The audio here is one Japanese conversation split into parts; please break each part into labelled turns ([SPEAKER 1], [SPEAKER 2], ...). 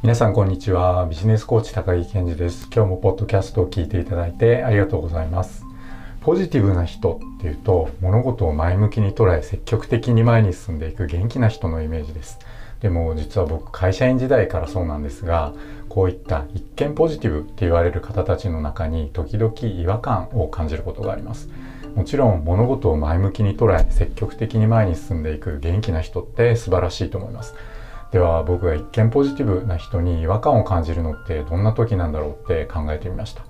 [SPEAKER 1] 皆さんこんにちは。ビジネスコーチ高木健二です。今日もポッドキャストを聞いていただいてありがとうございます。ポジティブな人っていうと物事を前向きに捉え積極的に前に進んでいく元気な人のイメージです。でも実は僕会社員時代からそうなんですがこういった一見ポジティブって言われる方たちの中に時々違和感を感じることがあります。もちろん物事を前向きに捉え積極的に前に進んでいく元気な人って素晴らしいと思います。では僕が一見ポジティブな人に違和感を感じるのってどんな時なんだろうって考えてみました。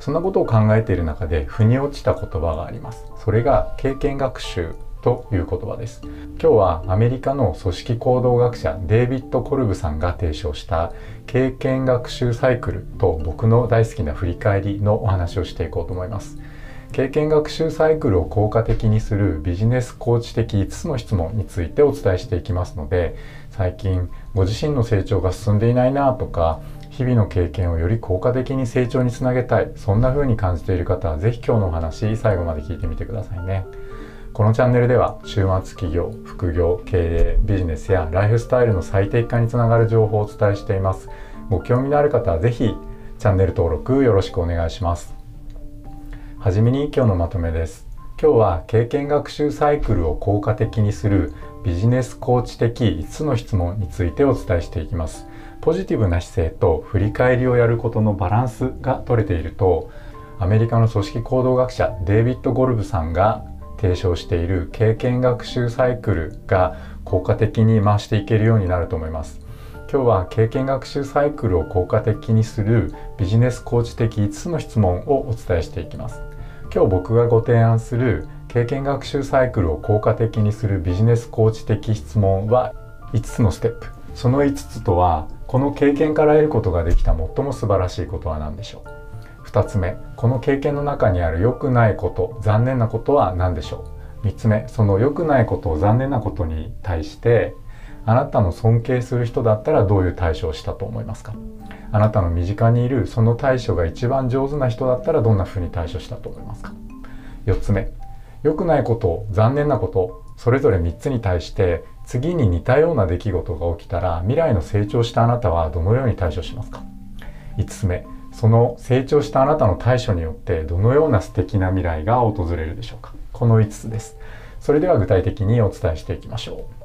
[SPEAKER 1] そんなことを考えている中で腑に落ちた言葉があります。それが経験学習という言葉です。今日はアメリカの組織行動学者デイビッド・コルブさんが提唱した経験学習サイクルと僕の大好きな振り返りのお話をしていこうと思います。経験学習サイクルを効果的にするビジネスコーチ的5つの質問についてお伝えしていきますので最近ご自身の成長が進んでいないなとか日々の経験をより効果的に成長につなげたいそんな風に感じている方は是非今日のお話最後まで聞いてみてくださいね。このチャンネルでは週末企業副業経営ビジネスやライフスタイルの最適化につながる情報をお伝えしています。ご興味のある方は是非チャンネル登録よろしくお願いします。はじめに今日のまとめです。今日は経験学習サイクルを効果的にするビジネスコーチ的5つの質問についてお伝えしていきます。ポジティブな姿勢と振り返りをやることのバランスが取れているとアメリカの組織行動学者デイビッド・ゴルブさんが提唱している経験学習サイクルが効果的に回していけるようになると思います。今日は経験学習サイクルを効果的にするビジネスコーチ的5つの質問をお伝えしていきます。今日僕がご提案する経験学習サイクルを効果的にするビジネスコーチ的質問は5つのステップ。その5つとはこの経験から得ることができた最も素晴らしいことは何でしょう？2つ目この経験の中にある良くないこと残念なことは何でしょう？3つ目その良くないことを残念なことに対してあなたの尊敬する人だったらどういう対処をしたと思いますか？あなたの身近にいるその対処が一番上手な人だったらどんな風に対処したと思いますか？4つ目。良くないこと残念なことそれぞれ3つに対して次に似たような出来事が起きたら未来の成長したあなたはどのように対処しますか？5つ目。その成長したあなたの対処によってどのような素敵な未来が訪れるでしょうか？この5つです。それでは具体的にお伝えしていきましょう。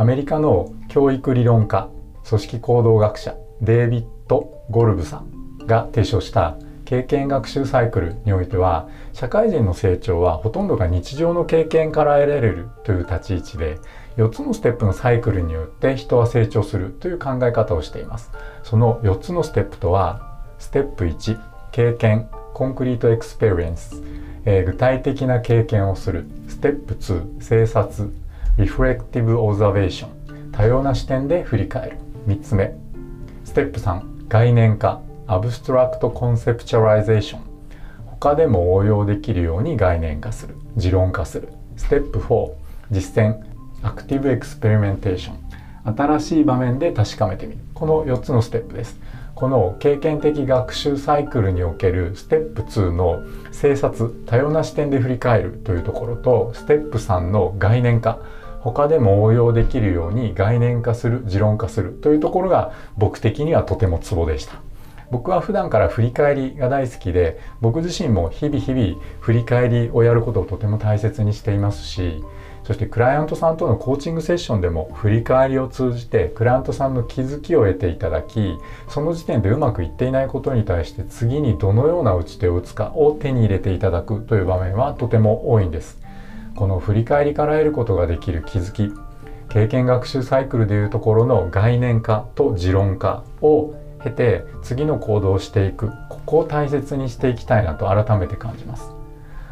[SPEAKER 1] アメリカの教育理論家組織行動学者デイビッド・コルブさんが提唱した経験学習サイクルにおいては社会人の成長はほとんどが日常の経験から得られるという立ち位置で4つのステップのサイクルによって人は成長するという考え方をしています。その4つのステップとはステップ1経験 concrete experience、えー、具体的な経験をする。ステップ2省察reflective observation 多様な視点で振り返る。3つ目。ステップ3概念化。 abstract conceptualization 他でも応用できるように概念化する。持論化する。ステップ4実践。 active experimentation 新しい場面で確かめてみる。この4つのステップです。この経験的学習サイクルにおけるステップ2の省察多様な視点で振り返るというところとステップ3の概念化他でも応用できるように概念化する持論化するというところが僕的にはとてもツボでした。僕は普段から振り返りが大好きで僕自身も日々日々振り返りをやることをとても大切にしていますしそしてクライアントさんとのコーチングセッションでも振り返りを通じてクライアントさんの気づきを得ていただきその時点でうまくいっていないことに対して次にどのような打ち手を打つかを手に入れていただくという場面はとても多いんです。この振り返りから得ることができる気づき経験学習サイクルでいうところの概念化と持論化を経て次の行動をしていくここを大切にしていきたいなと改めて感じます。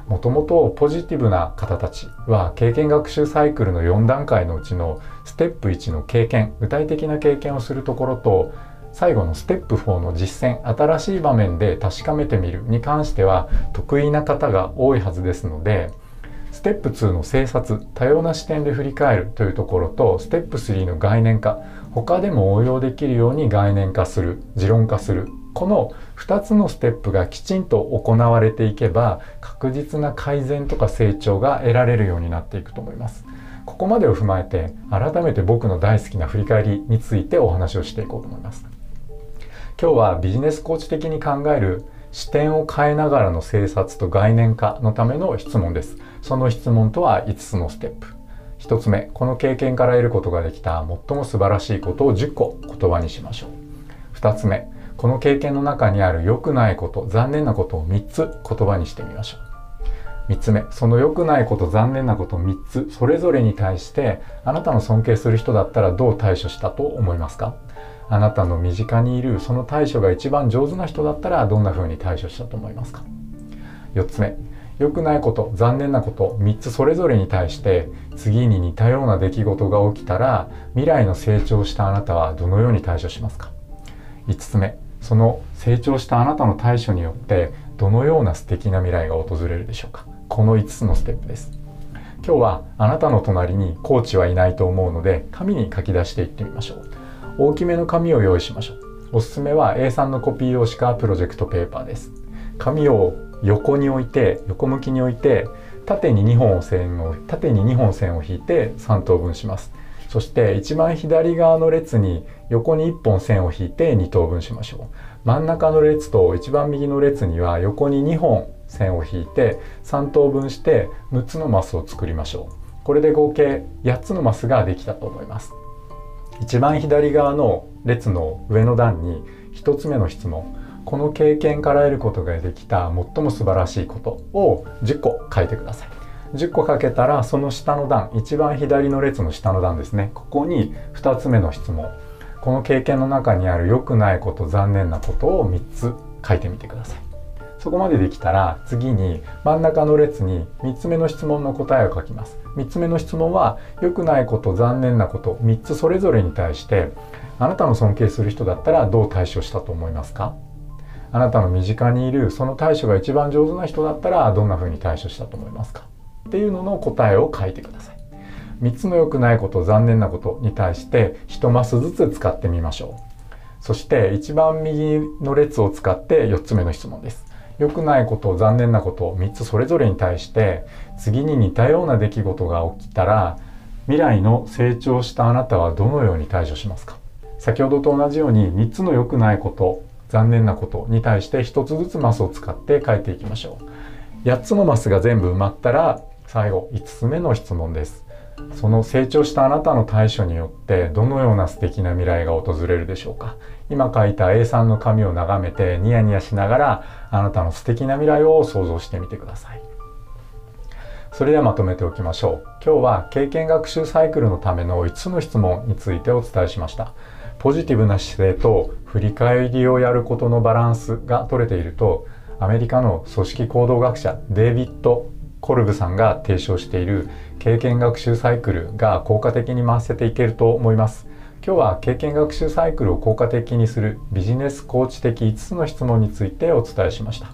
[SPEAKER 1] もともとポジティブな方たちは経験学習サイクルの4段階のうちのステップ1の経験具体的な経験をするところと最後のステップ4の実践新しい場面で確かめてみるに関しては得意な方が多いはずですのでステップ2の生察多様な視点で振り返るというところとステップ3の概念化他でも応用できるように概念化する持論化するこの2つのステップがきちんと行われていけば確実な改善とか成長が得られるようになっていくと思います。ここまでを踏まえて改めて僕の大好きな振り返りについてお話をしていこうと思います。今日はビジネスコーチ的に考える視点を変えながらの生殺と概念化のための質問です。その質問とは5つのステップ。1つ目この経験から得ることができた最も素晴らしいことを10個言葉にしましょう。2つ目この経験の中にある良くないこと残念なことを3つ言葉にしてみましょう。3つ目その良くないこと残念なこと3つそれぞれに対してあなたの尊敬する人だったらどう対処したと思いますか？あなたの身近にいるその対処が一番上手な人だったらどんな風に対処したと思いますか？4つ目良くないこと残念なこと3つそれぞれに対して次に似たような出来事が起きたら未来の成長したあなたはどのように対処しますか？5つ目その成長したあなたの対処によってどのような素敵な未来が訪れるでしょうか？この5つのステップです。今日はあなたの隣にコーチはいないと思うので紙に書き出していってみましょう。大きめの紙を用意しましょう。おすすめは A3 のコピー用紙かプロジェクトペーパーです。紙を横に置いて横向きに置いて縦に2本線を縦に2本線を引いて3等分します。そして一番左側の列に横に1本線を引いて2等分しましょう。真ん中の列と一番右の列には横に2本線を引いて3等分して6つのマスを作りましょう。これで合計8つのマスができたと思います。一番左側の列の上の段に1つ目の質問。この経験から得ることができた最も素晴らしいことを10個書いてください。10個かけたらその下の段一番左の列の下の段ですね。ここに2つ目の質問。この経験の中にある良くないこと残念なことを3つ書いてみてください。そこまでできたら次に真ん中の列に3つ目の質問の答えを書きます。3つ目の質問は良くないこと残念なこと3つそれぞれに対してあなたの尊敬する人だったらどう対処したと思いますか？あなたの身近にいるその対処が一番上手な人だったらどんな風に対処したと思いますか？っていうのの答えを書いてください。3つの良くないこと残念なことに対して1マスずつ使ってみましょう。そして一番右の列を使って4つ目の質問です。良くないこと残念なこと3つそれぞれに対して次に似たような出来事が起きたら未来の成長したあなたはどのように対処しますか？先ほどと同じように3つの良くないこと残念なことに対して1つずつマスを使って書いていきましょう。8つのマスが全部埋まったら最後5つ目の質問です。その成長したあなたの対処によってどのような素敵な未来が訪れるでしょうか？今書いた A3 の紙を眺めてニヤニヤしながらあなたの素敵な未来を想像してみてください。それではまとめておきましょう。今日は経験学習サイクルのための5つの質問についてお伝えしました。ポジティブな姿勢と振り返りをやることのバランスが取れているとアメリカの組織行動学者デイビッド・コルブさんが提唱している経験学習サイクルが効果的に回せていけると思います。今日は経験学習サイクルを効果的にするビジネスコーチ的5つの質問についてお伝えしました。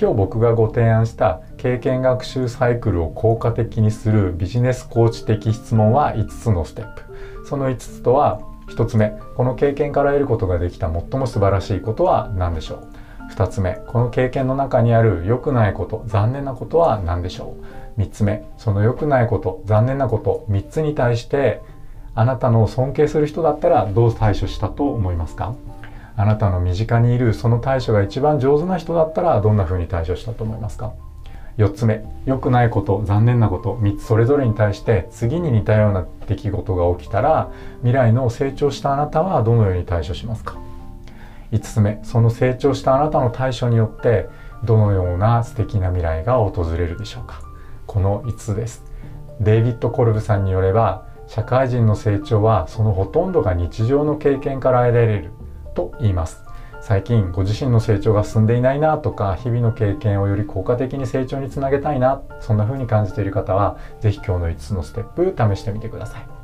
[SPEAKER 1] 今日僕がご提案した経験学習サイクルを効果的にするビジネスコーチ的質問は5つのステップ。その5つとは1つ目この経験から得ることができた最も素晴らしいことは何でしょう？2つ目この経験の中にある良くないこと残念なことは何でしょう？3つ目その良くないこと残念なこと3つに対してあなたの尊敬する人だったらどう対処したと思いますか？あなたの身近にいるその対処が一番上手な人だったらどんな風に対処したと思いますか？4つ目良くないこと残念なこと3つそれぞれに対して次に似たような出来事が起きたら未来の成長したあなたはどのように対処しますか？5つ目その成長したあなたの対処によってどのような素敵な未来が訪れるでしょうか。この5つです。デイビッド・コルブさんによれば社会人の成長はそのほとんどが日常の経験から得られると言います。最近ご自身の成長が進んでいないなとか日々の経験をより効果的に成長につなげたいなそんな風に感じている方は是非今日の5つのステップ試してみてください。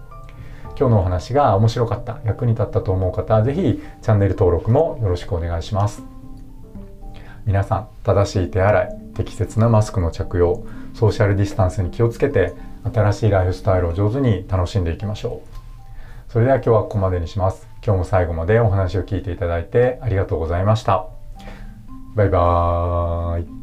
[SPEAKER 1] 今日のお話が面白かった役に立ったと思う方は是非チャンネル登録もよろしくお願いします。皆さん正しい手洗い適切なマスクの着用ソーシャルディスタンスに気をつけて新しいライフスタイルを上手に楽しんでいきましょう。それでは今日はここまでにします。今日も最後までお話を聞いていただいてありがとうございました。バイバーイ。